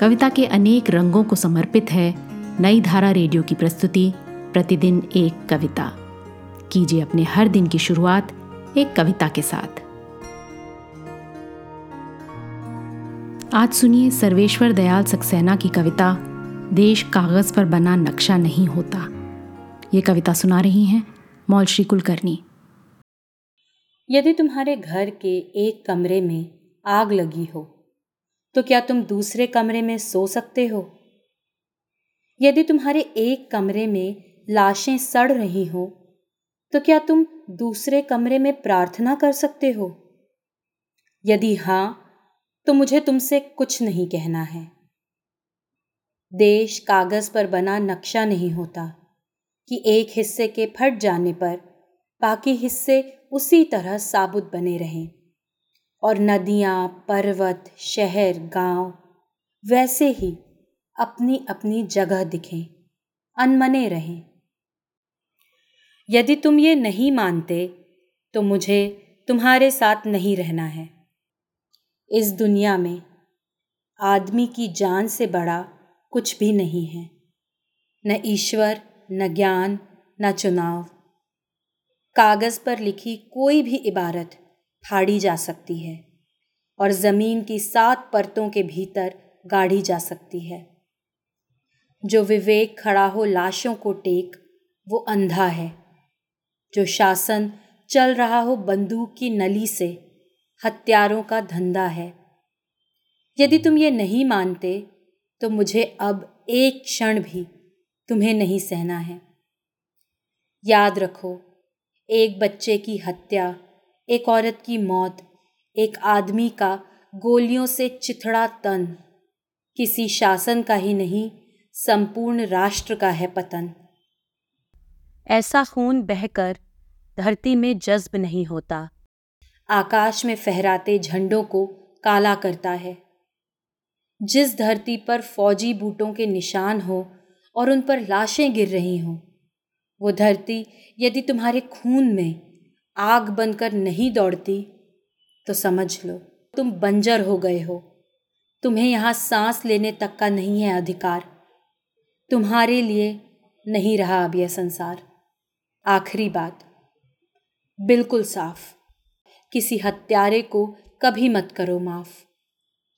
कविता के अनेक रंगों को समर्पित है नई धारा रेडियो की प्रस्तुति, प्रतिदिन एक कविता। कीजिए अपने हर दिन की शुरुआत एक कविता के साथ। आज सुनिए सर्वेश्वर दयाल सक्सेना की कविता, देश कागज़ पर बना नक्शा नहीं होता। ये कविता सुना रही हैं मौल श्री कुलकर्णी। यदि तुम्हारे घर के एक कमरे में आग लगी हो तो क्या तुम दूसरे कमरे में सो सकते हो? यदि तुम्हारे एक कमरे में लाशें सड़ रही हो तो क्या तुम दूसरे कमरे में प्रार्थना कर सकते हो? यदि हाँ तो मुझे तुमसे कुछ नहीं कहना है। देश कागज़ पर बना नक्शा नहीं होता कि एक हिस्से के फट जाने पर बाकी हिस्से उसी तरह साबुत बने रहें। और नदियाँ, पर्वत, शहर, गाँव, वैसे ही अपनी अपनी जगह दिखें, अनमने रहें। यदि तुम ये नहीं मानते तो मुझे तुम्हारे साथ नहीं रहना है। इस दुनिया में आदमी की जान से बड़ा कुछ भी नहीं है। न ईश्वर, न ज्ञान, न चुनाव। कागज़ पर लिखी कोई भी इबारत फाड़ी जा सकती है और ज़मीन की सात परतों के भीतर गाढ़ी जा सकती है। जो विवेक खड़ा हो लाशों को टेक, वो अंधा है। जो शासन चल रहा हो बंदूक की नली से, हत्यारों का धंधा है। यदि तुम ये नहीं मानते तो मुझे अब एक क्षण भी तुम्हें नहीं सहना है। याद रखो, एक बच्चे की हत्या एक औरत की मौत एक आदमी का गोलियों से चिथड़ा तन। किसी शासन का ही नहीं संपूर्ण राष्ट्र का है पतन। ऐसा खून बहकर धरती में जज्ब नहीं होता। आकाश में फहराते झंडों को काला करता है। जिस धरती पर फौजी बूटों के निशान हो और उन पर लाशें गिर रही हों वो धरती यदि तुम्हारे खून में आग बनकर नहीं दौड़ती तो समझ लो, तुम बंजर हो गए हो। तुम्हें यहाँ सांस लेने तक का नहीं है अधिकार। तुम्हारे लिए नहीं रहा अब यह संसार। आखिरी बात, बिल्कुल साफ़। किसी हत्यारे को कभी मत करो माफ़।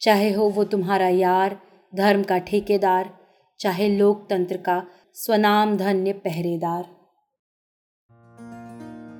चाहे हो वो तुम्हारा यार, धर्म का ठेकेदार, चाहे लोकतंत्र का स्वनाम धन्य पहरेदार।